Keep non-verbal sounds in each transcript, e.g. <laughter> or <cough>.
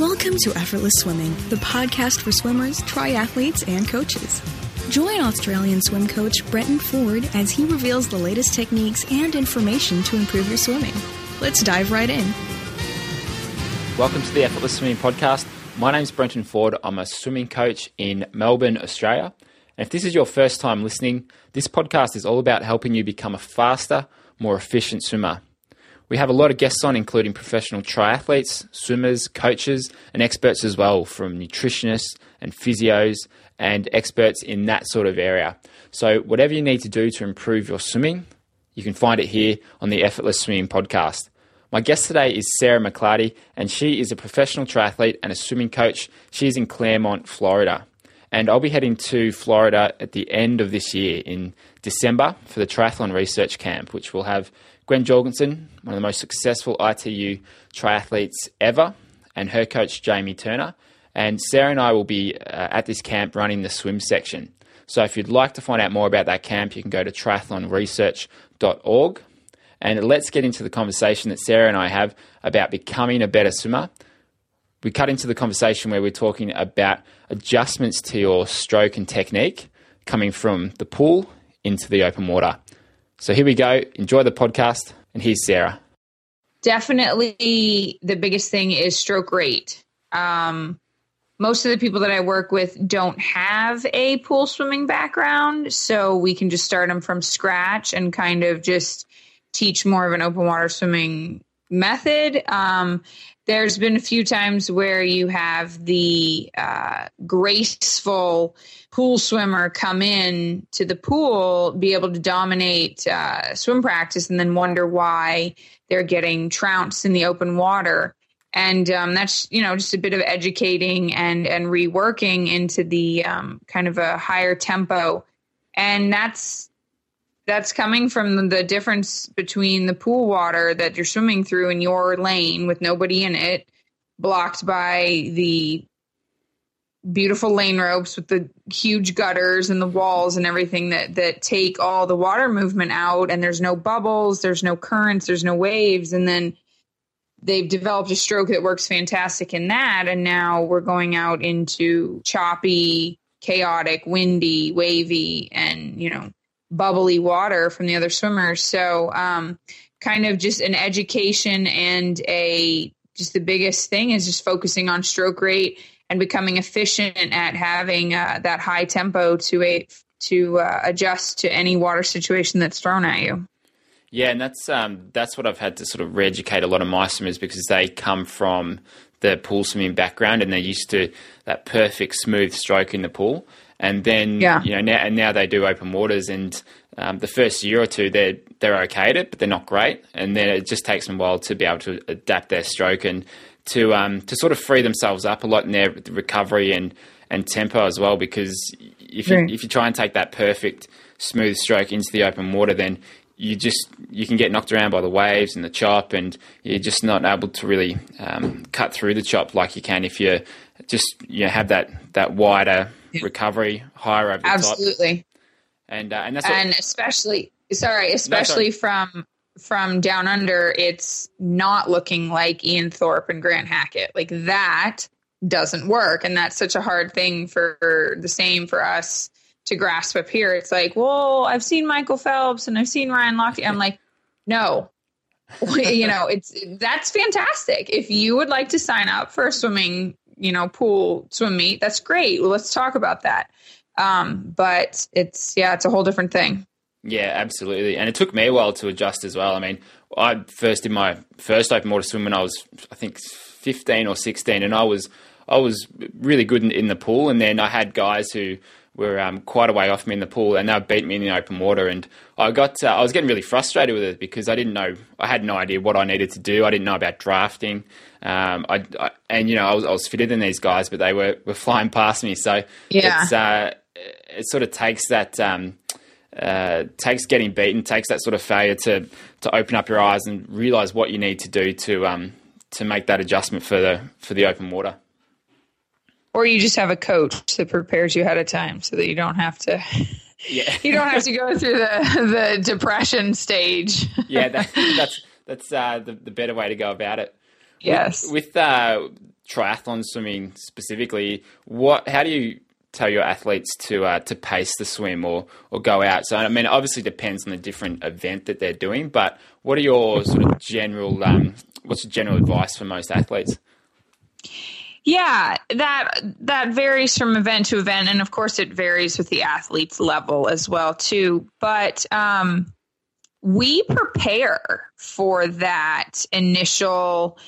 Welcome to Effortless Swimming, the podcast for swimmers, triathletes, and coaches. Join Australian swim coach Brenton Ford as he reveals the latest techniques and information to improve your swimming. Let's dive right in. Welcome to the Effortless Swimming Podcast. My name's Brenton Ford. I'm a swimming coach in Melbourne, Australia. And if this is your first time listening, this podcast is all about helping you become a faster, more efficient swimmer. We have a lot of guests on, including professional triathletes, swimmers, coaches, and experts as well, from nutritionists and physios and experts in that sort of area. So, whatever you need to do to improve your swimming, you can find it here on the Effortless Swimming podcast. My guest today is Sara McLarty, and she is a professional triathlete and a swimming coach. She's in Clermont, Florida. And I'll be heading to Florida at the end of this year in December for the Triathlon Research Camp, which will have Gwen Jorgensen, one of the most successful ITU triathletes ever, and her coach Jamie Turner. And Sara and I will be uh, at this camp running the swim section. So if you'd like to find out more about that camp, you can go to triathlonresearch.org. And let's get into the conversation that Sara and I have about becoming a better swimmer. We cut into the conversation where we're talking about adjustments to your stroke and technique coming from the pool into the open water. So here we go. Enjoy the podcast. And here's Sara. Definitely the biggest thing is stroke rate. Um, most of the people that I work with don't have a pool swimming background, so we can just start them from scratch and kind of just teach more of an open water swimming method. Um, there's been a few times where you have the uh, graceful pool swimmer come in to the pool, be able to dominate uh, swim practice, and then wonder why they're getting trounced in the open water. And um, that's you know just a bit of educating and and reworking into the um, kind of a higher tempo, and that's that's coming from the difference between the pool water that you're swimming through in your lane with nobody in it, blocked by the beautiful lane ropes with the huge gutters and the walls and everything that that take all the water movement out and there's no bubbles there's no currents there's no waves and then they've developed a stroke that works fantastic in that and now we're going out into choppy chaotic windy wavy and you know bubbly water from the other swimmers so um kind of just an education and a just the biggest thing is just focusing on stroke rate and becoming efficient at having uh, that high tempo to a to uh, adjust to any water situation that's thrown at you. Yeah, and that's um, that's what I've had to sort of re-educate a lot of my swimmers because they come from the pool swimming background and they're used to that perfect smooth stroke in the pool. And then yeah. you know now and now they do open waters and um, the first year or two they're they're okay at it, but they're not great. And then it just takes them a while to be able to adapt their stroke and to um, to sort of free themselves up a lot in their recovery and and tempo as well. Because if you if you try and take that perfect smooth stroke into the open water, then you just you can get knocked around by the waves and the chop, and you're just not able to really um, cut through the chop like you can if you just you know, have that that wider. Recovery higher over Absolutely. top. And uh, and that's what, and especially sorry, especially no, sorry. from from down under, it's not looking like Ian Thorpe and Grant Hackett. Like that doesn't work. And that's such a hard thing for the same for us to grasp up here. It's like, well, I've seen Michael Phelps and I've seen Ryan Lochte. I'm like, no. <laughs> you know, it's that's fantastic. If you would like to sign up for a swimming, you know, pool swim meet, that's great. Well, let's talk about that. Um, but it's yeah, it's a whole different thing. Yeah, absolutely. And it took me a while to adjust as well. I mean, I first did my first open water swim when I was, I think, 15 or 16, and I was I was really good in, in the pool. And then I had guys who were um, quite a way off me in the pool, and they beat me in the open water. And I got uh, I was getting really frustrated with it because I didn't know I had no idea what I needed to do. I didn't know about drafting. Um, I, I, and you know I was, I was fitter than these guys, but they were, were <laughs> flying past me. So yeah. it's uh, it sort of takes that. Um, uh, takes getting beaten, takes that sort of failure to to open up your eyes and realize what you need to do to um, to make that adjustment for the for the open water. Or you just have a coach that prepares you ahead of time so that you don't have to. Yeah, <laughs> you don't have to go through the the depression stage. yeah, that, <laughs> that's that's uh, the the better way to go about it. Yes. With, with uh, triathlon swimming specifically, what? How do you tell your athletes to uh, to pace the swim or or go out? So I mean, it obviously depends on the different event that they're doing, but what are your sort of general um, what's the general advice for most athletes? Yeah, that that varies from event to event, and of course, it varies with the athlete's level as well too. But um, we prepare for that initial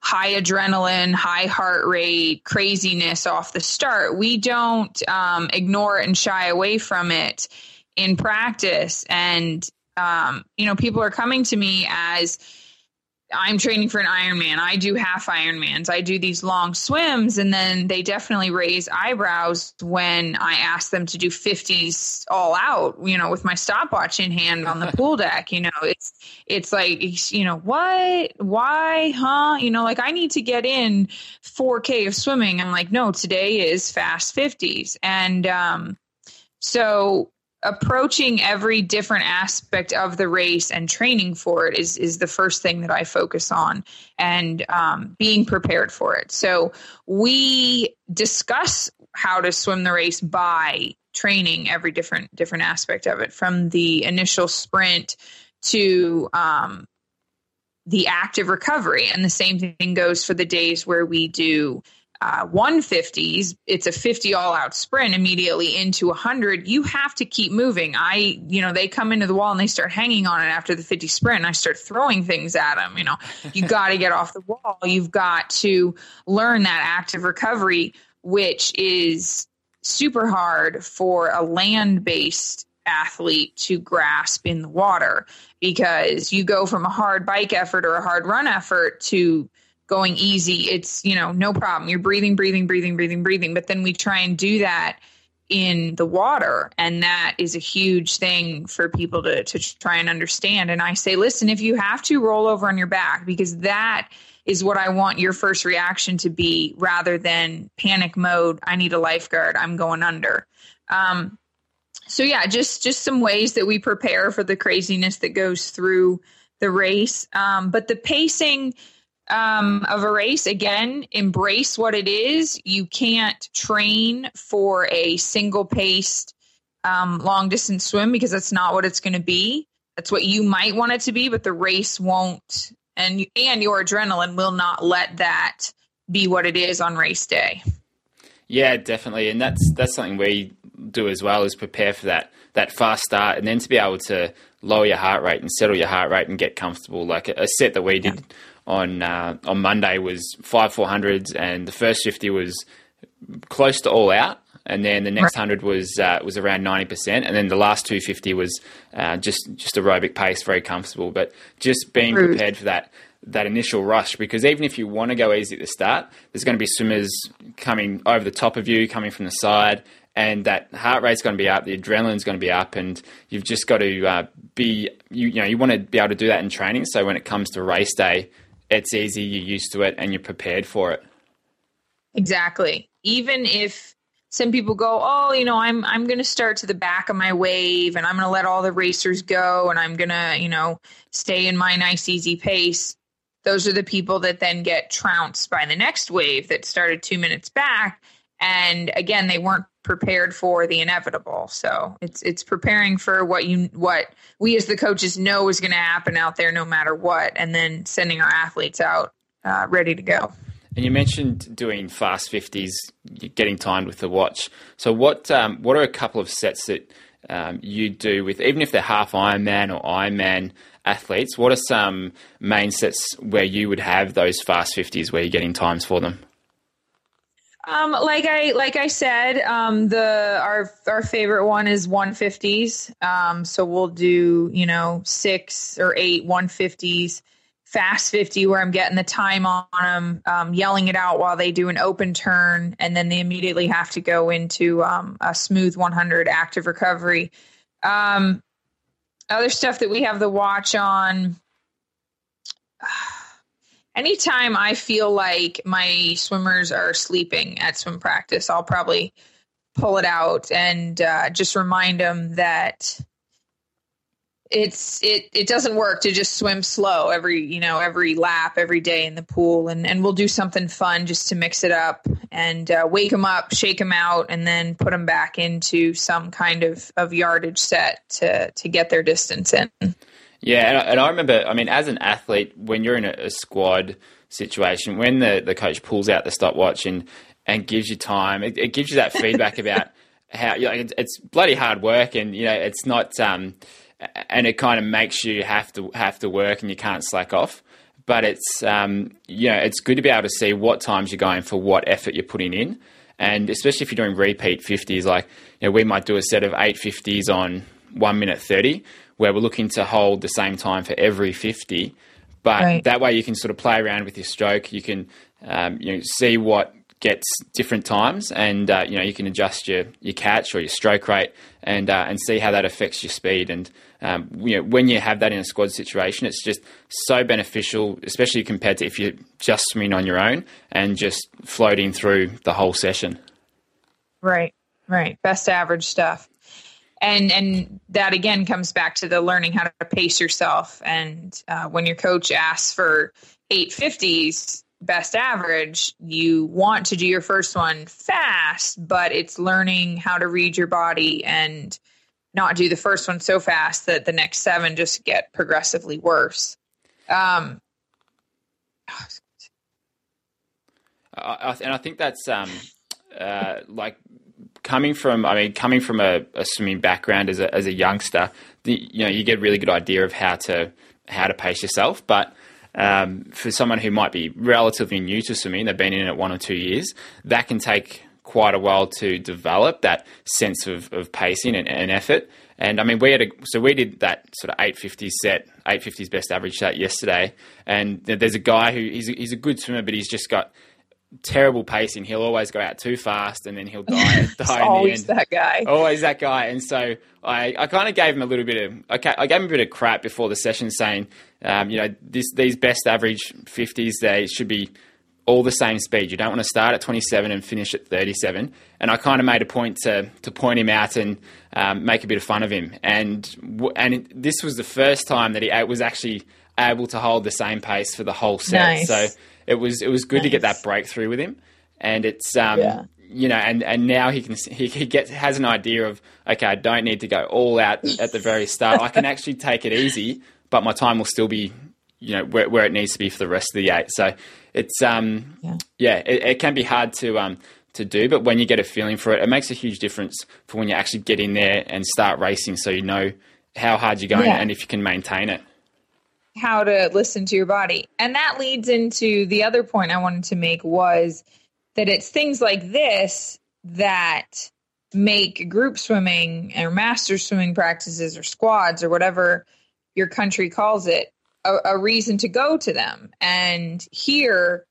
high adrenaline, high heart rate, craziness off the start. We don't um, ignore it and shy away from it in practice. And, um, you know, people are coming to me as, I'm training for an Ironman. I do half Ironmans. I do these long swims, and then they definitely raise eyebrows when I ask them to do 50s all out. You know, with my stopwatch in hand on the <laughs> pool deck. You know, it's it's like you know what, why, huh? You know, like I need to get in 4K of swimming. I'm like, no, today is fast 50s, and um, so approaching every different aspect of the race and training for it is is the first thing that I focus on and um, being prepared for it. So we discuss how to swim the race by training every different different aspect of it from the initial sprint to um, the active recovery and the same thing goes for the days where we do uh, 150s, it's a 50 all out sprint immediately into 100. You have to keep moving. I, you know, they come into the wall and they start hanging on it after the 50 sprint. I start throwing things at them. You know, you <laughs> got to get off the wall. You've got to learn that active recovery, which is super hard for a land based athlete to grasp in the water because you go from a hard bike effort or a hard run effort to going easy. It's, you know, no problem. You're breathing, breathing, breathing, breathing, breathing. But then we try and do that in the water. And that is a huge thing for people to, to try and understand. And I say, listen, if you have to roll over on your back, because that is what I want your first reaction to be rather than panic mode. I need a lifeguard. I'm going under. Um, so yeah, just just some ways that we prepare for the craziness that goes through the race. Um, but the pacing, um, of a race, again, embrace what it is. You can't train for a single paced um, long distance swim because that's not what it's going to be. That's what you might want it to be, but the race won't, and and your adrenaline will not let that be what it is on race day. Yeah, definitely, and that's that's something we do as well is prepare for that that fast start, and then to be able to lower your heart rate and settle your heart rate and get comfortable. Like a, set that we did yeah on uh, on Monday was five four hundreds, and the first fifty was close to all out, and then the next hundred was uh, was around ninety percent, and then the last two fifty was uh, just just aerobic pace, very comfortable. But just being prepared for that that initial rush, because even if you want to go easy at the start, there's going to be swimmers coming over the top of you, coming from the side, and that heart rate's going to be up, the adrenaline's going to be up, and you've just got to uh, be you, you know you want to be able to do that in training. So when it comes to race day, it's easy, you're used to it, and you're prepared for it. Exactly. Even if some people go, "Oh, you know, I'm I'm going to start to the back of my wave, and I'm going to let all the racers go, and I'm going to, you know, stay in my nice easy pace." Those are the people that then get trounced by the next wave that started two minutes back, and again, they weren't prepared for the inevitable. So it's it's preparing for what you what we as the coaches know is going to happen out there, no matter what, and then sending our athletes out uh, ready to go. And you mentioned doing fast fifties, getting timed with the watch. So what um, what are a couple of sets that um, you do with even if they're half Ironman or Ironman athletes? What are some main sets where you would have those fast fifties where you're getting times for them? Um, like I like I said, um, the our our favorite one is 150s. Um, so we'll do you know six or eight 150s, fast 50 where I'm getting the time on them, um, yelling it out while they do an open turn, and then they immediately have to go into um, a smooth 100 active recovery. Um, other stuff that we have the watch on. Anytime I feel like my swimmers are sleeping at swim practice, I'll probably pull it out and uh, just remind them that it's it it doesn't work to just swim slow every you know every lap every day in the pool. And and we'll do something fun just to mix it up and uh, wake them up shake them out and then put them back into some kind of of yardage set to to get their distance in yeah and I, and I remember i mean as an athlete when you're in a, a squad situation when the the coach pulls out the stopwatch and and gives you time it, it gives you that feedback <laughs> about how you know, it's bloody hard work and you know it's not um and it kind of makes you have to have to work and you can't slack off. But it's um, you know it's good to be able to see what times you're going for what effort you're putting in, and especially if you're doing repeat fifties, like you know we might do a set of eight fifties on one minute thirty, where we're looking to hold the same time for every fifty. But right. that way you can sort of play around with your stroke. You can um, you know see what gets different times, and uh, you know you can adjust your your catch or your stroke rate, and uh, and see how that affects your speed. And um, you know when you have that in a squad situation, it's just so beneficial, especially compared to if you're just swimming on your own and just floating through the whole session. Right, right. Best average stuff. And and that again comes back to the learning how to pace yourself. And uh, when your coach asks for eight fifties, best average, you want to do your first one fast, but it's learning how to read your body and not do the first one so fast that the next seven just get progressively worse. Um, I, and I think that's um, uh, like coming from. I mean, coming from a, a, swimming background as a as a youngster, the, you know, you get a really good idea of how to how to pace yourself, but um, for someone who might be relatively new to swimming, they've been in it one or two years, that can take quite a while to develop that sense of, of pacing and, and effort. And I mean, we had a, so we did that sort of 850 set, 850s best average set yesterday. And there's a guy who he's a, he's a good swimmer, but he's just got terrible pacing. He'll always go out too fast, and then he'll die. <laughs> die always that guy. Always that guy. And so I, I kind of gave him a little bit of I, I gave him a bit of crap before the session, saying, um, you know, this, these best average fifties they should be all the same speed. You don't want to start at 27 and finish at 37. And I kind of made a point to to point him out and um, make a bit of fun of him. And and this was the first time that he was actually able to hold the same pace for the whole set. Nice. So it was it was good nice. to get that breakthrough with him, and it's um, yeah. you know, and, and now he can <laughs> he, he gets has an idea of okay, I don't need to go all out at the very start. I can actually take it easy, but my time will still be you know where, where it needs to be for the rest of the eight. So it's um yeah, yeah it, it can be hard to um to do, but when you get a feeling for it, it makes a huge difference for when you actually get in there and start racing, so you know how hard you're going yeah. and if you can maintain it how to listen to your body. And that leads into the other point I wanted to make was that it's things like this that make group swimming or master swimming practices or squads or whatever your country calls it a, a reason to go to them. And here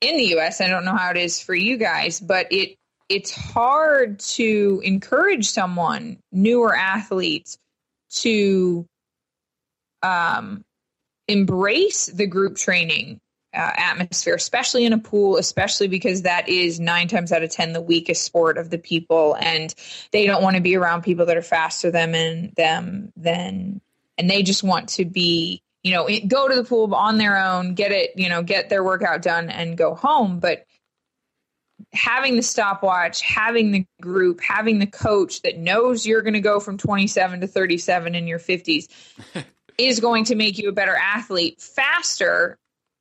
in the US, I don't know how it is for you guys, but it it's hard to encourage someone, newer athletes, to um, embrace the group training uh, atmosphere, especially in a pool, especially because that is nine times out of 10 the weakest sport of the people. And they don't want to be around people that are faster than and them than, and they just want to be, you know, go to the pool on their own, get it, you know, get their workout done and go home. But having the stopwatch, having the group, having the coach that knows you're going to go from 27 to 37 in your 50s <laughs> is going to make you a better athlete faster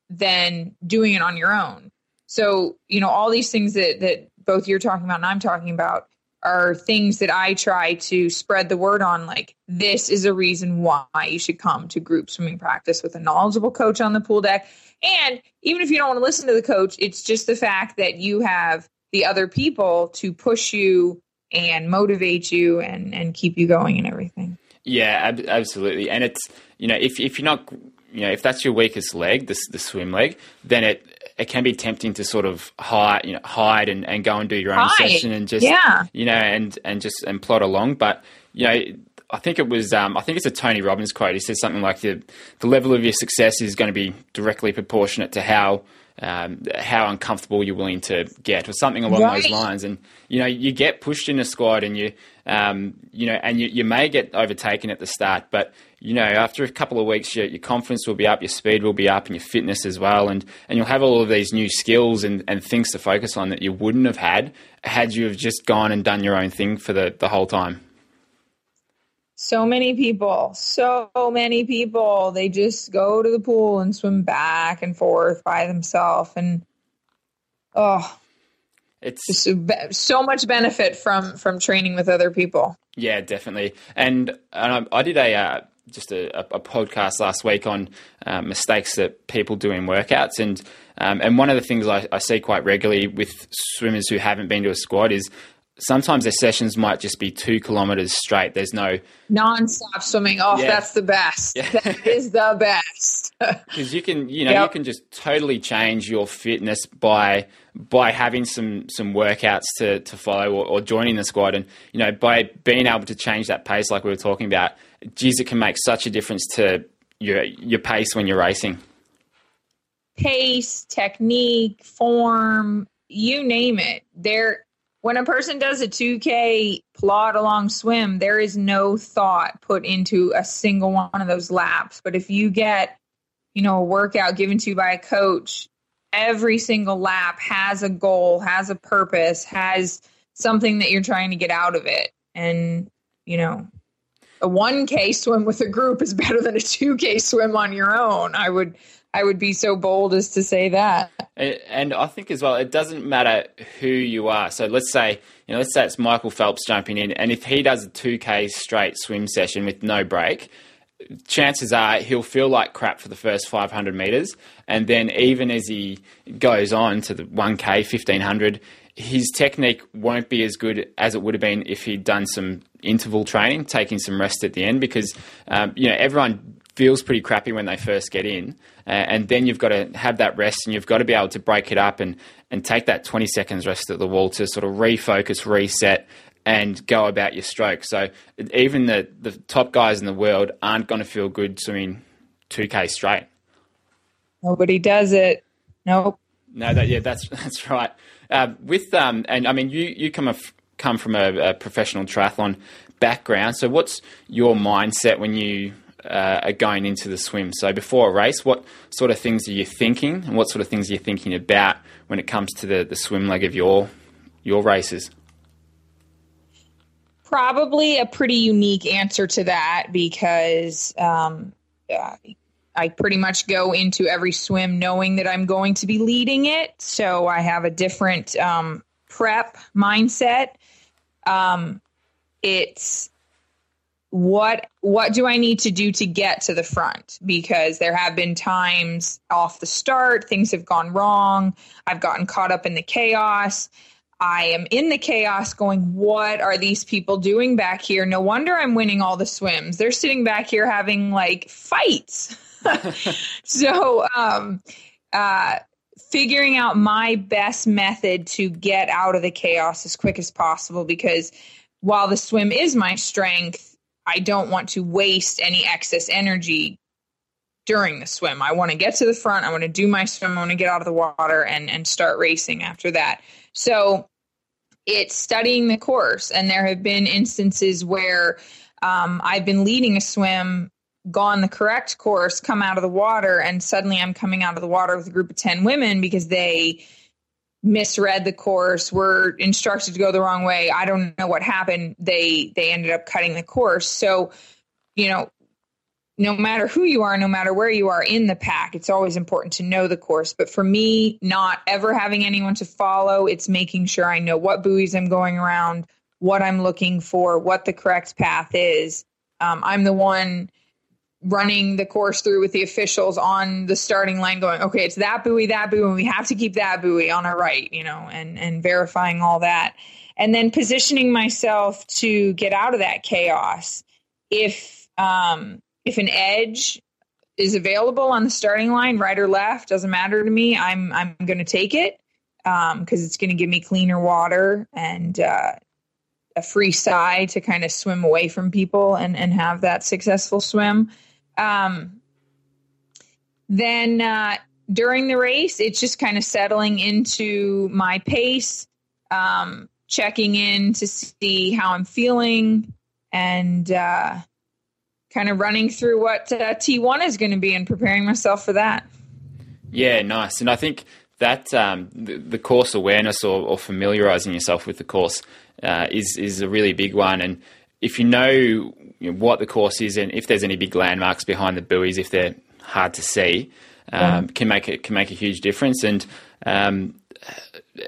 than doing it on your own. So, you know, all these things that that both you're talking about and I'm talking about are things that I try to spread the word on like this is a reason why you should come to group swimming practice with a knowledgeable coach on the pool deck. And even if you don't want to listen to the coach, it's just the fact that you have the other people to push you and motivate you and and keep you going and everything. Yeah, ab- absolutely. And it's you know if if you're not you know if that's your weakest leg, the the swim leg, then it it can be tempting to sort of hide you know hide and, and go and do your own hide. session and just yeah. you know and and just and plod along. But you know. I think it was. Um, I think it's a Tony Robbins quote. He says something like the the level of your success is going to be directly proportionate to how um, how uncomfortable you're willing to get, or something along right. those lines. And you know, you get pushed in a squad, and you, um, you know, and you, you may get overtaken at the start, but you know, after a couple of weeks, your, your confidence will be up, your speed will be up, and your fitness as well, and and you'll have all of these new skills and, and things to focus on that you wouldn't have had had you have just gone and done your own thing for the, the whole time. So many people, so many people, they just go to the pool and swim back and forth by themselves, and oh, it's so much benefit from from training with other people. Yeah, definitely. And, and I, I did a uh, just a, a, podcast last week on uh, mistakes that people do in workouts, and um, and one of the things I, I, see quite regularly with swimmers who haven't been to a squad is sometimes their sessions might just be two kilometers straight. There's no non-stop swimming. Oh, yeah. that's the best. Yeah. That is the <laughs> best. Because you can, you know, yep. you can just totally change your fitness by by having some some workouts to to follow or, or joining the squad, and you know, by being able to change that pace, like we were talking about geez, it can make such a difference to your your pace when you're racing. Pace, technique, form, you name it. There when a person does a 2K plod along swim, there is no thought put into a single one of those laps. But if you get, you know, a workout given to you by a coach, every single lap has a goal, has a purpose, has something that you're trying to get out of it. And, you know, a 1k swim with a group is better than a 2k swim on your own i would i would be so bold as to say that. And i think as well it doesn't matter who you are. So let's say you know let's say it's michael phelps jumping in and if he does a 2k straight swim session with no break chances are he'll feel like crap for the first 500 meters. And then even as he goes on to the 1k 1500 his technique won't be as good as it would have been if he'd done some interval training, taking some rest at the end, because um, you know everyone feels pretty crappy when they first get in, uh, and then you've got to have that rest, and you've got to be able to break it up and and take that 20 seconds rest at the wall to sort of refocus, reset, and go about your stroke. So even the the top guys in the world aren't going to feel good swimming 2k straight. Nobody does it. Nope. No, that yeah, that's <laughs> that's right. Uh, with um, and I mean, you you come a, come from a, a, professional triathlon background. So, what's your mindset when you uh, are going into the swim? So, before a race, what sort of things are you thinking, and what sort of things are you thinking about when it comes to the, the swim leg of your your races? Probably a pretty unique answer to that because um, I pretty much go into every swim knowing that I'm going to be leading it. So I have a different um, prep mindset. Um, it's what what do I need to do to get to the front? Because there have been times off the start, things have gone wrong. I've gotten caught up in the chaos. I am in the chaos going, what are these people doing back here? No wonder I'm winning all the swims. They're sitting back here having like fights. <laughs> so, um, uh, figuring out my best method to get out of the chaos as quick as possible because while the swim is my strength, I don't want to waste any excess energy during the swim. I want to get to the front, I want to do my swim, I want to get out of the water and and start racing after that. So it's studying the course and there have been instances where um, I've been leading a swim gone the correct course, come out of the water, and suddenly I'm coming out of the water with a group of 10 women because they misread the course, were instructed to go the wrong way. I don't know what happened. They they ended up cutting the course. So, you know, no matter who you are, no matter where you are in the pack, it's always important to know the course. But for me, not ever having anyone to follow, it's making sure I know what buoys I'm going around, what I'm looking for, what the correct path is. Um, I'm the one running the course through with the officials on the starting line going okay it's that buoy that buoy and we have to keep that buoy on our right you know and and verifying all that. And then positioning myself to get out of that chaos if um if an edge is available on the starting line right or left doesn't matter to me i'm i'm going to take it um because it's going to give me cleaner water and uh a free side to kind of swim away from people and and have that successful swim um, then uh, during the race, it's just kind of settling into my pace, um, checking in to see how I'm feeling, and uh, kind of running through what uh, T1 is going to be and preparing myself for that. Yeah, nice. And I think that um, the, the, course awareness or, or, familiarizing yourself with the course uh, is is a really big one. And if you know, you know, what the course is and if there's any big landmarks behind the buoys, if they're hard to see, um, yeah. can make it can make a huge difference. And um,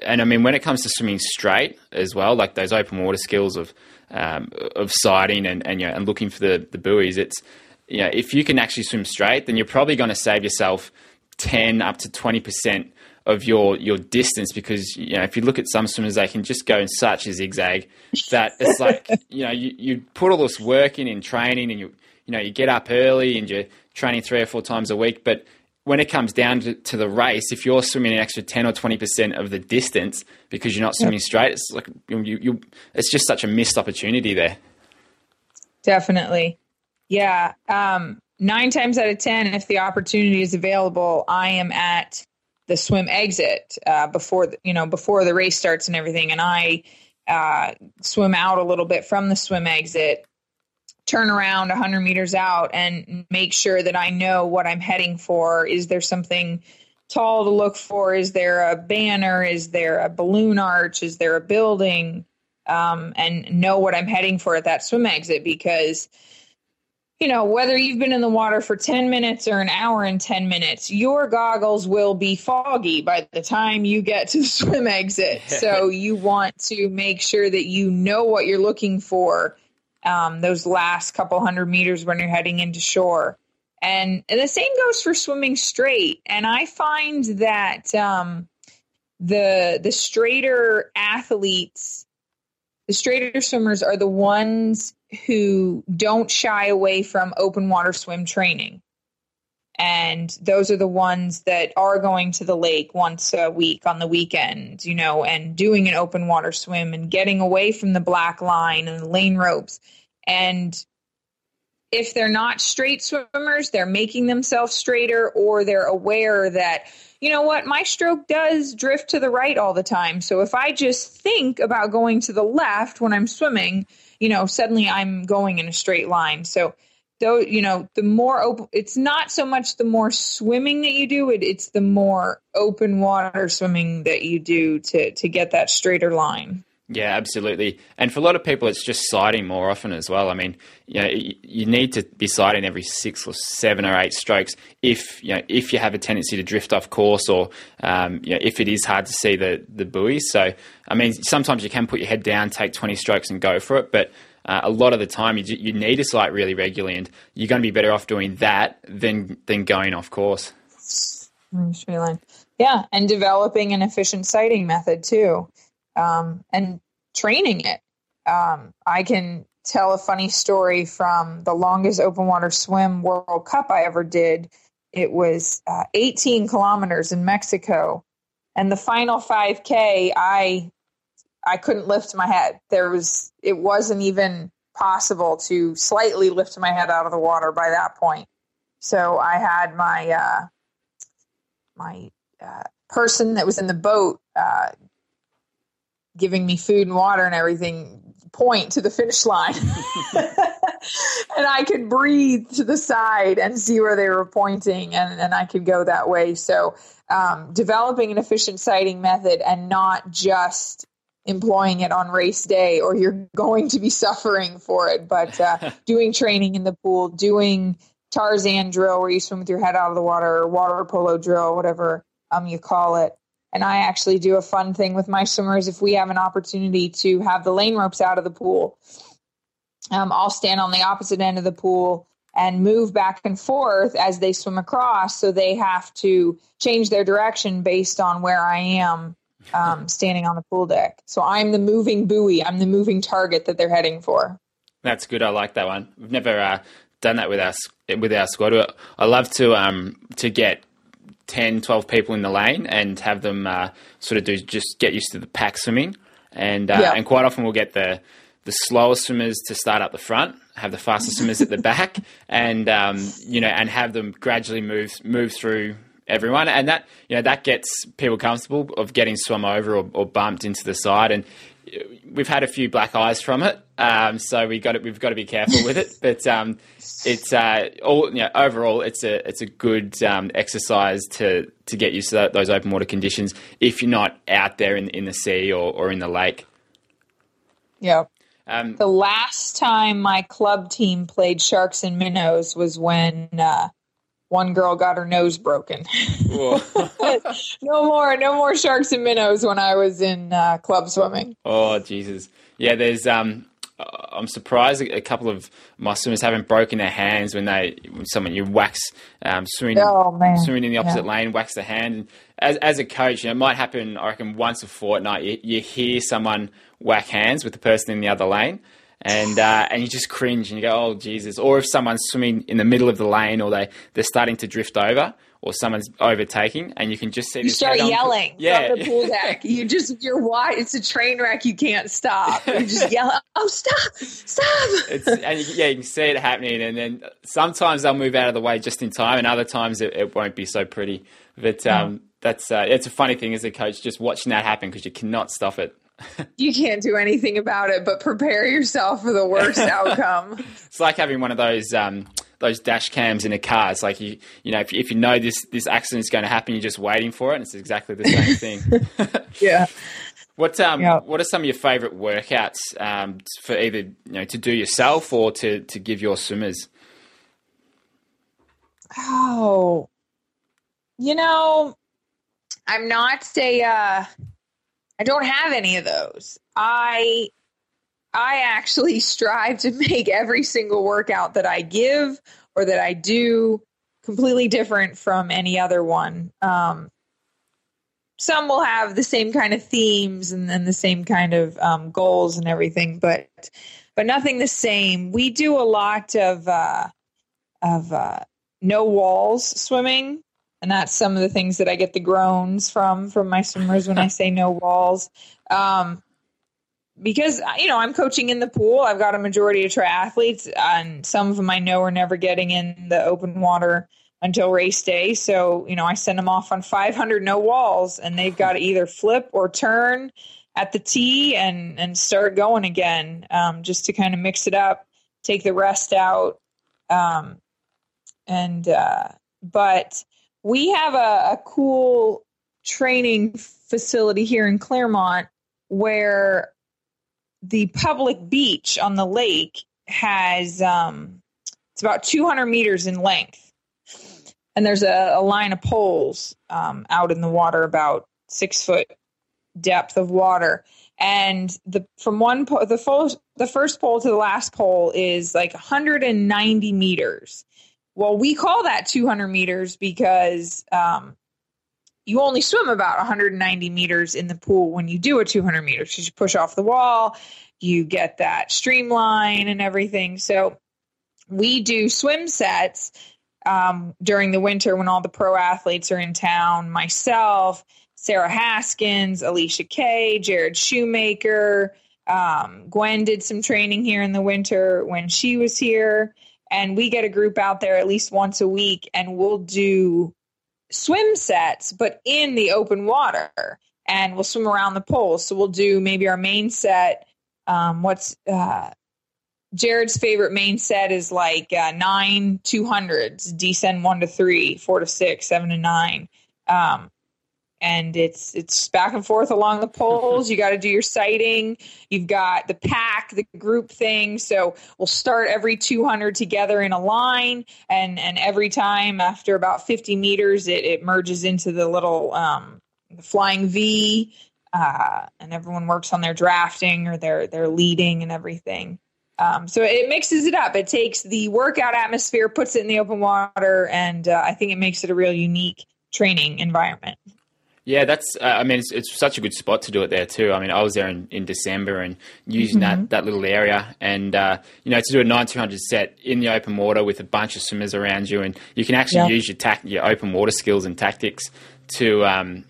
and I mean, when it comes to swimming straight as well, like those open water skills of um, of sighting and and, you know, and looking for the, the buoys, it's you know, if you can actually swim straight, then you're probably going to save yourself ten up to twenty percent of your your distance because you know if you look at some swimmers they can just go in such a zigzag that it's <laughs> like you know you, you put all this work in in training and you you know you get up early and you're training three or four times a week. But when it comes down to, to the race if you're swimming an extra 10 or 20% of the distance because you're not swimming yep. straight it's like you, you it's just such a missed opportunity there. Definitely. Yeah um, nine times out of ten if the opportunity is available i am at the swim exit uh, before the, you know before the race starts and everything, and I uh, swim out a little bit from the swim exit, turn around 100 meters out, and make sure that I know what I'm heading for. Is there something tall to look for? Is there a banner? Is there a balloon arch? Is there a building? Um, and know what I'm heading for at that swim exit because you know, whether you've been in the water for 10 minutes or an hour and 10 minutes, your goggles will be foggy by the time you get to the <laughs> swim exit. <laughs> so you want to make sure that you know what you're looking for um, those last couple hundred meters when you're heading into shore. And, and the same goes for swimming straight. And I find that um, the the straighter athletes, the straighter swimmers are the ones who don't shy away from open water swim training. And those are the ones that are going to the lake once a week on the weekend, you know, and doing an open water swim and getting away from the black line and the lane ropes. And if they're not straight swimmers, they're making themselves straighter or they're aware that, you know what, my stroke does drift to the right all the time. So if I just think about going to the left when I'm swimming, you know, suddenly I'm going in a straight line. So, though, you know, the more open, it's not so much the more swimming that you do, it, it's the more open water swimming that you do to, to get that straighter line. Yeah, absolutely. And for a lot of people, it's just sighting more often as well. I mean, you know, you need to be sighting every six or seven or eight strokes if you know if you have a tendency to drift off course or um, you know, if it is hard to see the the buoy. So, I mean, sometimes you can put your head down, take twenty strokes, and go for it, but uh, a lot of the time you, you need to sight really regularly, and you're going to be better off doing that than than going off course. Yeah, and developing an efficient sighting method too um, and training it. Um, I can tell a funny story from the longest open water swim World Cup I ever did. It was uh, 18 kilometers in Mexico, and the final 5K, I I couldn't lift my head. There was it wasn't even possible to slightly lift my head out of the water by that point. So I had my uh, my uh, person that was in the boat uh, giving me food and water and everything point to the finish line. <laughs> <laughs> and I could breathe to the side and see where they were pointing, and, and I could go that way. So, um, developing an efficient sighting method and not just employing it on race day, or you're going to be suffering for it, but uh, <laughs> doing training in the pool, doing Tarzan drill where you swim with your head out of the water, or water polo drill, whatever um, you call it. And I actually do a fun thing with my swimmers if we have an opportunity to have the lane ropes out of the pool. Um, I'll stand on the opposite end of the pool and move back and forth as they swim across. So they have to change their direction based on where I am um, <laughs> standing on the pool deck. So I'm the moving buoy, I'm the moving target that they're heading for. That's good. I like that one. We've never uh, done that with our with our squad. I love to um, to get 10, 12 people in the lane and have them uh, sort of do just get used to the pack swimming. And, uh, yeah. and quite often we'll get the, the slower swimmers to start up the front, have the faster swimmers at the back, <laughs> and um, you know, and have them gradually move move through everyone, and that you know that gets people comfortable of getting swum over or, or bumped into the side, and we've had a few black eyes from it, um, so we got to, we've got to be careful with it. <laughs> But um, it's uh, all you know, overall, it's a it's a good um, exercise to to get used to those open water conditions if you're not out there in in the sea or, or in the lake. Yeah. Um, the last time my club team played sharks and minnows was when uh, one girl got her nose broken. <laughs> no more, no more sharks and minnows when I was in uh, club swimming. Oh Jesus! Yeah, there's um, I'm surprised a couple of my swimmers haven't broken their hands when they when someone you wax um, swimming oh, swimming in the opposite yeah. lane, wax the hand. And as as a coach, you know, it might happen. I reckon once a fortnight, you, you hear someone whack hands with the person in the other lane. And uh, and you just cringe and you go, oh Jesus! Or if someone's swimming in the middle of the lane, or they they're starting to drift over, or someone's overtaking, and you can just see. You start yelling yeah. from the pool deck. You just you're wide. It's a train wreck. You can't stop. You just <laughs> yell, "Oh, stop! Stop!" It's, and you, yeah, you can see it happening, and then sometimes they'll move out of the way just in time, and other times it, it won't be so pretty. But um, that's uh, it's a funny thing as a coach, just watching that happen because you cannot stop it. <laughs> you can't do anything about it, but prepare yourself for the worst <laughs> outcome. It's like having one of those. Um, those dash cams in a car. It's like you, you know, if, if you know this this accident is going to happen, you're just waiting for it. And it's exactly the same <laughs> thing. yeah. What um yeah. what are some of your favourite workouts um, for either you know to do yourself or to to give your swimmers? Oh, you know, I'm not a. Uh, I don't have any of those. I I actually <laughs> strive to make every single workout that I give or that I do completely different from any other one. Um, some will have the same kind of themes and, and the same kind of um, goals and everything, but but nothing the same. We do a lot of uh, of uh, no walls swimming, and that's some of the things that I get the groans from from my swimmers when I <laughs> say no walls. Um, because you know I'm coaching in the pool. I've got a majority of triathletes, and some of them I know are never getting in the open water until race day. So you know I send them off on 500 no walls, and they've got to either flip or turn at the tee and and start going again, um, just to kind of mix it up, take the rest out, um, and uh, but we have a, a cool training facility here in Clermont where the public beach on the lake has um, it's about 200 meters in length, and there's a, a line of poles um, out in the water about six foot depth of water. And the from one po- the full, the first pole to the last pole is like 190 meters. Well, we call that 200 meters because um, you only swim about 190 meters in the pool when you do a 200 meters you push off the wall, you get that streamline and everything. So we do swim sets um, during the winter when all the pro athletes are in town. Myself, Sarah Haskins, Alicia Kaye, Jarrod Shoemaker. Um, Gwen did some training here in the winter when she was here. And we get a group out there at least once a week and we'll do swim sets, but in the open water. And we'll swim around the poles. So we'll do maybe our main set. Um, what's uh, Jarrod's favorite main set is like uh, nine 200s, descend one to three, four to six, seven to nine. Um, and it's it's back and forth along the poles. You got to do your sighting. You've got the pack, the group thing. So we'll start every 200 together in a line, and and every time after about 50 meters, it, it merges into the little um, the flying V, uh, and everyone works on their drafting or their their leading and everything. Um, so it mixes it up. It takes the workout atmosphere, puts it in the open water, and uh, I think it makes it a real unique training environment. Yeah, that's. Uh, I mean, it's, it's, such a good spot to do it there too. I mean, I was there in, in December and using mm-hmm. that, that little area, and uh, you know, to do a nine two hundred set in the open water with a bunch of swimmers around you, and you can actually yeah. use your tac- your open water skills and tactics to. Um,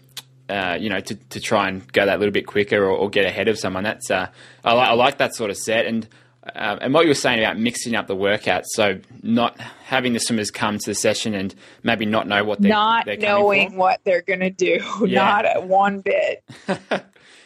uh, you know, to, to try and go that little bit quicker or, or get ahead of someone. That's uh, I, li- I like that sort of set, and uh, and what you were saying about mixing up the workouts, so not having the swimmers come to the session and maybe not know what they're not they're knowing what they're going to do, Yeah. not at one bit. <laughs>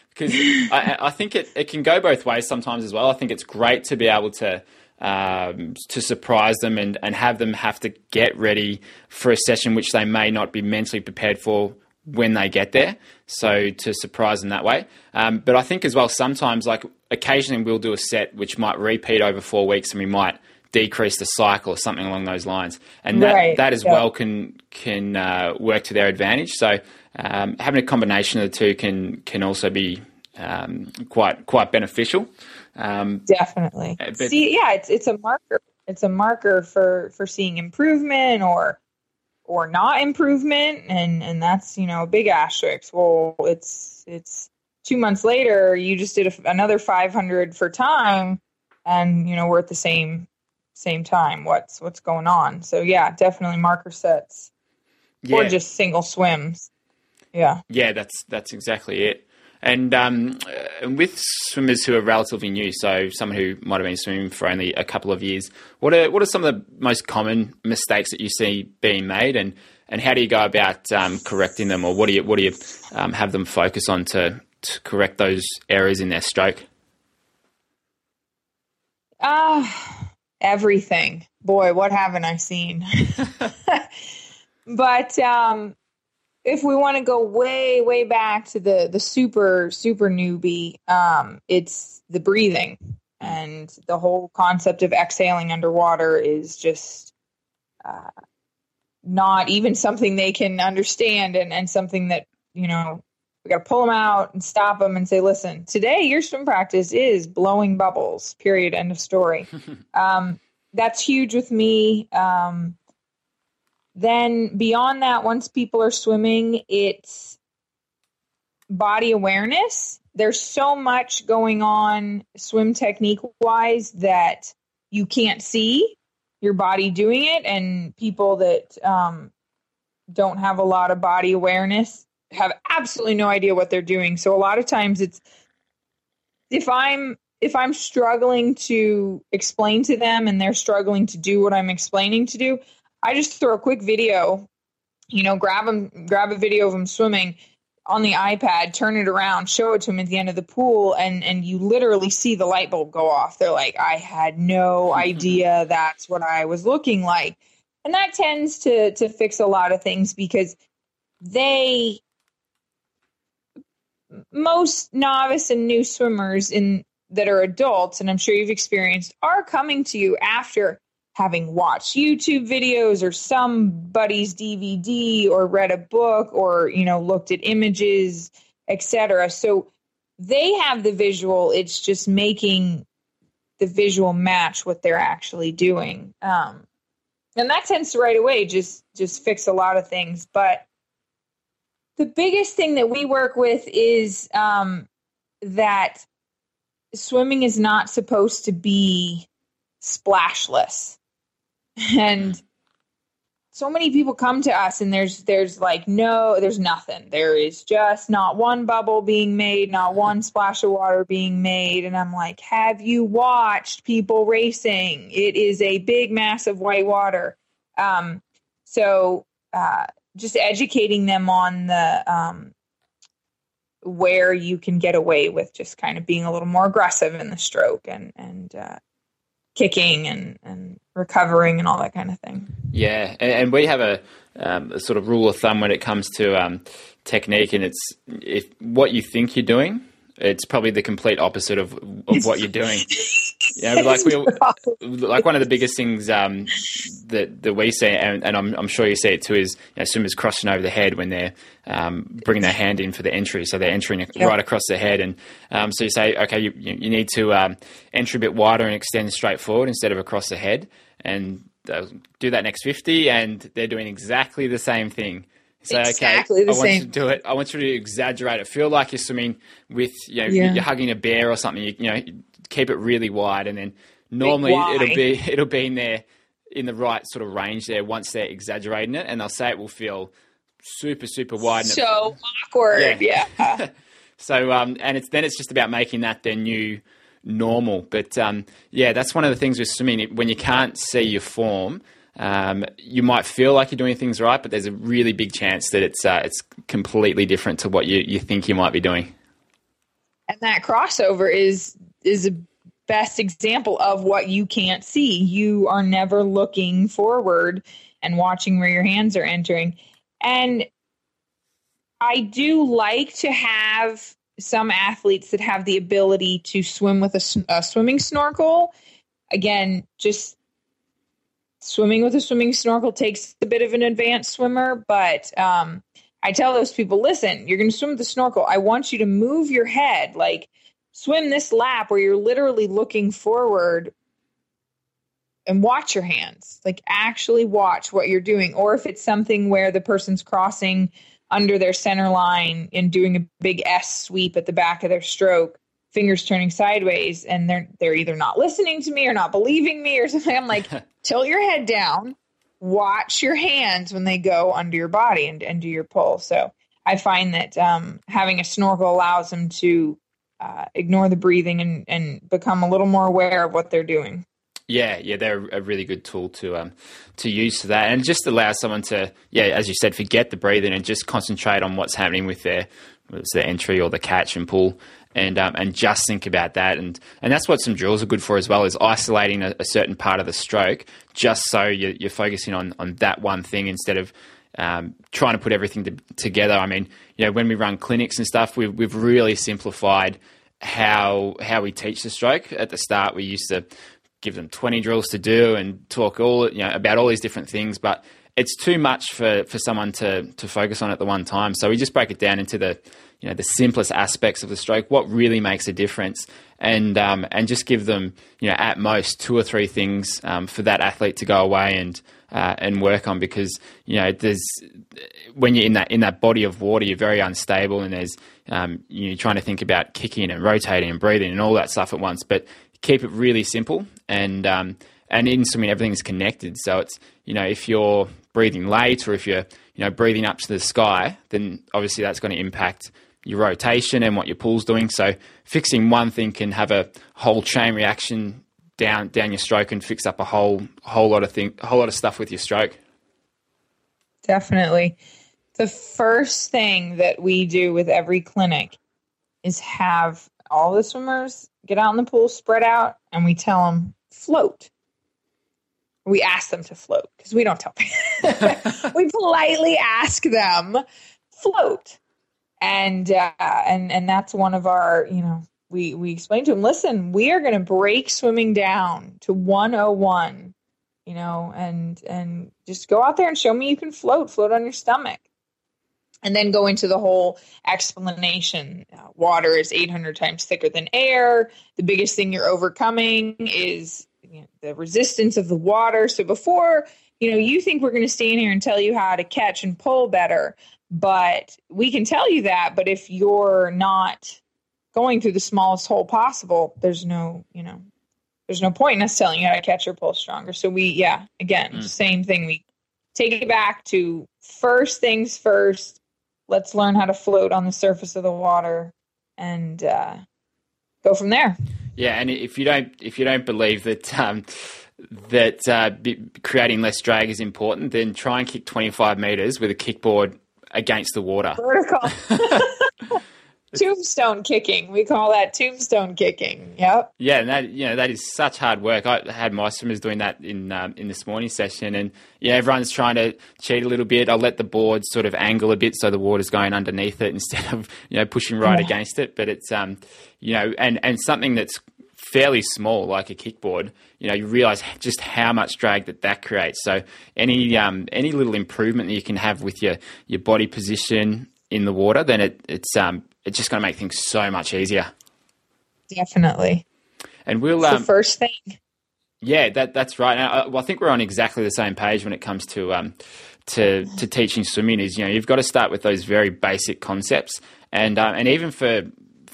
because I, I think it, it can go both ways sometimes as well. I think it's great to be able to um, to surprise them and, and have them have to get ready for a session which they may not be mentally prepared for when they get there. So to surprise them that way. Um, but I think as well sometimes like occasionally we'll do a set which might repeat over four weeks and we might decrease the cycle or something along those lines. And that, Right, that as yeah. well can can uh, work to their advantage. So um, having a combination of the two can can also be um, quite quite beneficial. Um, Definitely. Uh, but- See, yeah, it's it's a marker. It's a marker for for seeing improvement or or not improvement, and and that's you know a big asterisk. Well, it's it's two months later. You just did a, another five hundred for time, and you know we're at the same same time. What's what's going on? So yeah, definitely marker sets yeah, or just single swims. Yeah. yeah, that's that's exactly it. And um, uh, and with swimmers who are relatively new, so someone who might have been swimming for only a couple of years, what are what are some of the most common mistakes that you see being made, and, and how do you go about um, correcting them, or what do you what do you um, have them focus on to, to correct those errors in their stroke? Ah, everything. Boy, what haven't I seen? <laughs> but um, if we want to go way, way back to the the super, super newbie, um, it's the breathing and the whole concept of exhaling underwater is just uh, not even something they can understand, and and something that you know we got to pull them out and stop them and say, listen, today your swim practice is blowing bubbles, period, end of story. <laughs> um, that's huge with me. Um, then beyond that, once people are swimming, it's body awareness. There's so much going on swim technique wise that you can't see your body doing it, and people that um, don't have a lot of body awareness have absolutely no idea what they're doing. So a lot of times it's if I'm if I'm struggling to explain to them and they're struggling to do what I'm explaining to do, I just throw a quick video, you know, grab them grab a video of them swimming on the iPad, turn it around, show it to them at the end of the pool and and you literally see the light bulb go off. They're like, "I had no mm-hmm. idea that's what I was looking like." And that tends to to fix a lot of things because they most novice and new swimmers in that are adults and i'm sure you've experienced are coming to you after having watched youtube videos or somebody's dvd or read a book or you know looked at images etc so they have the visual it's just making the visual match what they're actually doing. Um, and that tends to right away just just fix a lot of things but the biggest thing that we work with is um, that swimming is not supposed to be splashless. And so many people come to us and there's there's like no there's nothing. There is just not one bubble being made not one splash of water being made. And i'm like have you watched people racing? It is a big mass of white water. Um, so uh, just educating them on the um, where you can get away with just kind of being a little more aggressive in the stroke and and uh, kicking and and recovering and all that kind of thing. Yeah, and, and we have a, um, a sort of rule of thumb when it comes to um, technique, and it's if what you think you're doing, it's probably the complete opposite of, of what you're doing. <laughs> Yeah, like we, like one of the biggest things um, that that we see, and, and I'm, I'm sure you see it too, is you know, swimmers crossing over the head when they're um, bringing their hand in for the entry, so they're entering right across the head, and um, so you say, okay, you, you you need to um, enter a bit wider and extend straight forward instead of across the head, and do that next 50, and they're doing exactly the same thing. So Exactly okay, the I want you to do it. I want you to exaggerate it. Feel like you're swimming with, you know, Yeah. you're hugging a bear or something. You, you know, keep it really wide, and then normally it'll be it'll be in there in the right sort of range there. Once they're exaggerating it, and they'll say it will feel super super wide. and it- So awkward. Yeah. Yeah. <laughs> so um, and it's then it's just about making that their new normal. But um, yeah, that's one of the things with swimming. When you can't see your form, um, you might feel like you're doing things right, but there's a really big chance that it's uh, it's completely different to what you, you think you might be doing. And that crossover is is a best example of what you can't see. You are never looking forward and watching where your hands are entering. And I do like to have some athletes that have the ability to swim with a, a swimming snorkel. Again, just swimming with a swimming snorkel takes a bit of an advanced swimmer, but um, I tell those people, listen, you're going to swim with a snorkel. I want you to move your head, like swim this lap where you're literally looking forward and watch your hands. Like actually watch what you're doing. Or if it's something where the person's crossing under their center line and doing a big S sweep at the back of their stroke, fingers turning sideways, and they're they're either not listening to me or not believing me or <laughs> something. I'm like, <laughs> tilt your head down, watch your hands when they go under your body and, and do your pull. So I find that um, having a snorkel allows them to uh, ignore the breathing and, and become a little more aware of what they're doing. Yeah, yeah, they're a really good tool to um, to use for that, and it just allows someone to, yeah, as you said, forget the breathing and just concentrate on what's happening with their, it's the entry or the catch and pull, and um, and just think about that, and and that's what some drills are good for as well, is isolating a, a certain part of the stroke, just so you're, you're, focusing on on that one thing instead of um, trying to put everything to, together. I mean, you know, when we run clinics and stuff, we've we've really simplified how how we teach the stroke. At the start, we used to give them 20 drills to do and talk all you know about all these different things but it's too much for, for someone to, to focus on at the one time so we just break it down into the you know the simplest aspects of the stroke what really makes a difference and um, and just give them you know at most two or three things um, for that athlete to go away and uh, and work on because you know there's when you're in that in that body of water you're very unstable and there's um, you're trying to think about kicking and rotating and breathing and all that stuff at once but keep it really simple and um, and in swimming everything's connected. So it's you know if you're breathing late or if you're you know breathing up to the sky, then obviously that's going to impact your rotation and what your pull's doing. So fixing one thing can have a whole chain reaction down down your stroke and fix up a whole whole lot of thing a whole lot of stuff with your stroke. Definitely. The first thing that we do with every clinic is have all the swimmers get out in the pool, spread out, and we tell them float. We ask them to float because we don't tell <laughs> we politely ask them float, and uh, and and that's one of our you know we we explain to them. Listen, we are going to break swimming down to 101 you know and and just go out there and show me you can float float on your stomach and then go into the whole explanation. Uh, water is 800 times thicker than air. The biggest thing you're overcoming is you know, the resistance of the water. So before, you know, you think we're going to stand here and tell you how to catch and pull better, but we can tell you that. But if you're not going through the smallest hole possible, there's no, you know, there's no point in us telling you how to catch or pull stronger. So we, yeah, again, mm. same thing. We take it back to first things first let's learn how to float on the surface of the water and uh, go from there. Yeah, and if you don't if you don't believe that um, that uh, creating less drag is important, then try and kick 25 meters with a kickboard against the water. Vertical. <laughs> <laughs> tombstone kicking. We call that tombstone kicking. Yep. Yeah, and that you know that is such hard work. I had my swimmers doing that in um, in this morning session, and yeah, everyone's trying to cheat a little bit. I'll let the board sort of angle a bit so the water's going underneath it <laughs> instead of you know pushing right yeah. against it. But it's um you know and and something that's fairly small like a kickboard you know you realize just how much drag that that creates so any um any little improvement that you can have with your your body position in the water then it it's um it's just going to make things so much easier. Definitely. And we'll um, the first thing. Yeah, that that's right. I, uh, well, I think we're on exactly the same page when it comes to um, to to teaching swimming. Is you know you've got to start with those very basic concepts, and uh, and even for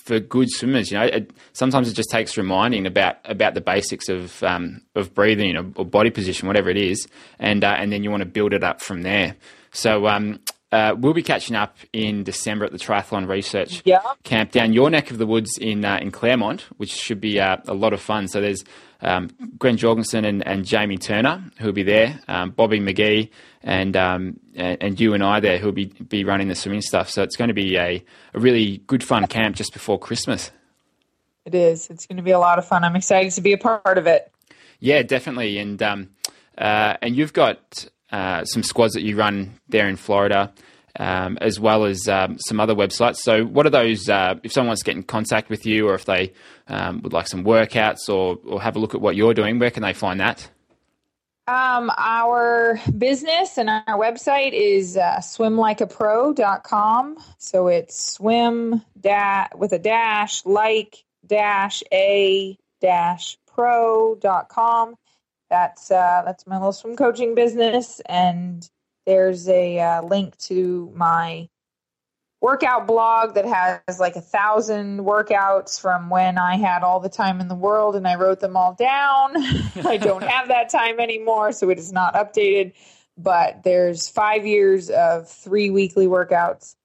for good swimmers, you know, it, sometimes it just takes reminding about about the basics of um, of breathing or, or, body position, whatever it is, and uh, and then you want to build it up from there. So um, uh, we'll be catching up in December at the Triathlon Research Yeah. Camp down your neck of the woods in uh, in Clermont, which should be uh, a lot of fun. So there's um, Gwen Jorgensen and, and Jamie Turner who'll be there, um, Bobby McGee, and, um, and and you and I there who'll be be running the swimming stuff. So it's going to be a, a really good fun camp just before Christmas. It is. It's going to be a lot of fun. I'm excited to be a part of it. Yeah, definitely. And um, uh, and you've got uh, some squads that you run there in Florida, um, as well as um, some other websites. So, what are those? Uh, if someone wants to get in contact with you, or if they um, would like some workouts, or or have a look at what you're doing, where can they find that? Um, our business and our website is uh, swimlikeapro.com. So it's swim da- with a dash like dash a dash pro.com. That's uh, that's my little swim coaching business, and there's a uh, link to my workout blog that has like a thousand workouts from when I had all the time in the world and I wrote them all down. <laughs> I don't have that time anymore, so it is not updated. But there's five years of three weekly workouts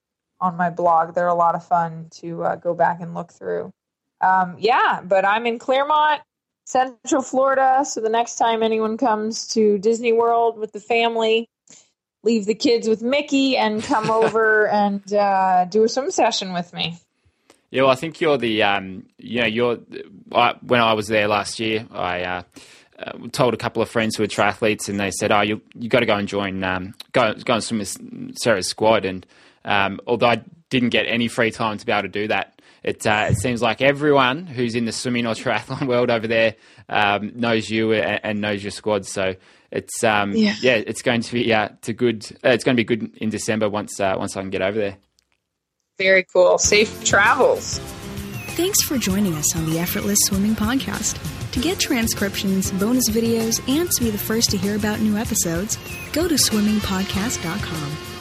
on my blog. They're a lot of fun to uh, go back and look through. Um, yeah, but I'm in Clermont, Central Florida. So the next time anyone comes to Disney World with the family, leave the kids with Mickey and come <laughs> over and uh, do a swim session with me. Yeah, well, I think you're the um, you know you're I, when I was there last year, I uh, uh, told a couple of friends who are triathletes, and they said, "Oh, you you got to go and join um, go go and swim with Sara's squad." And um, although I didn't get any free time to be able to do that, it uh, it seems like everyone who's in the swimming or <laughs> triathlon world over there um, knows you and, and, knows your squad. So it's um, yeah. yeah. it's going to be yeah, it's good. Uh, it's going to be good in December once uh, once I can get over there. Very cool. Safe travels. Thanks for joining us on the Effortless Swimming Podcast. To get transcriptions, bonus videos, and to be the first to hear about new episodes, go to swimmingpodcast.com.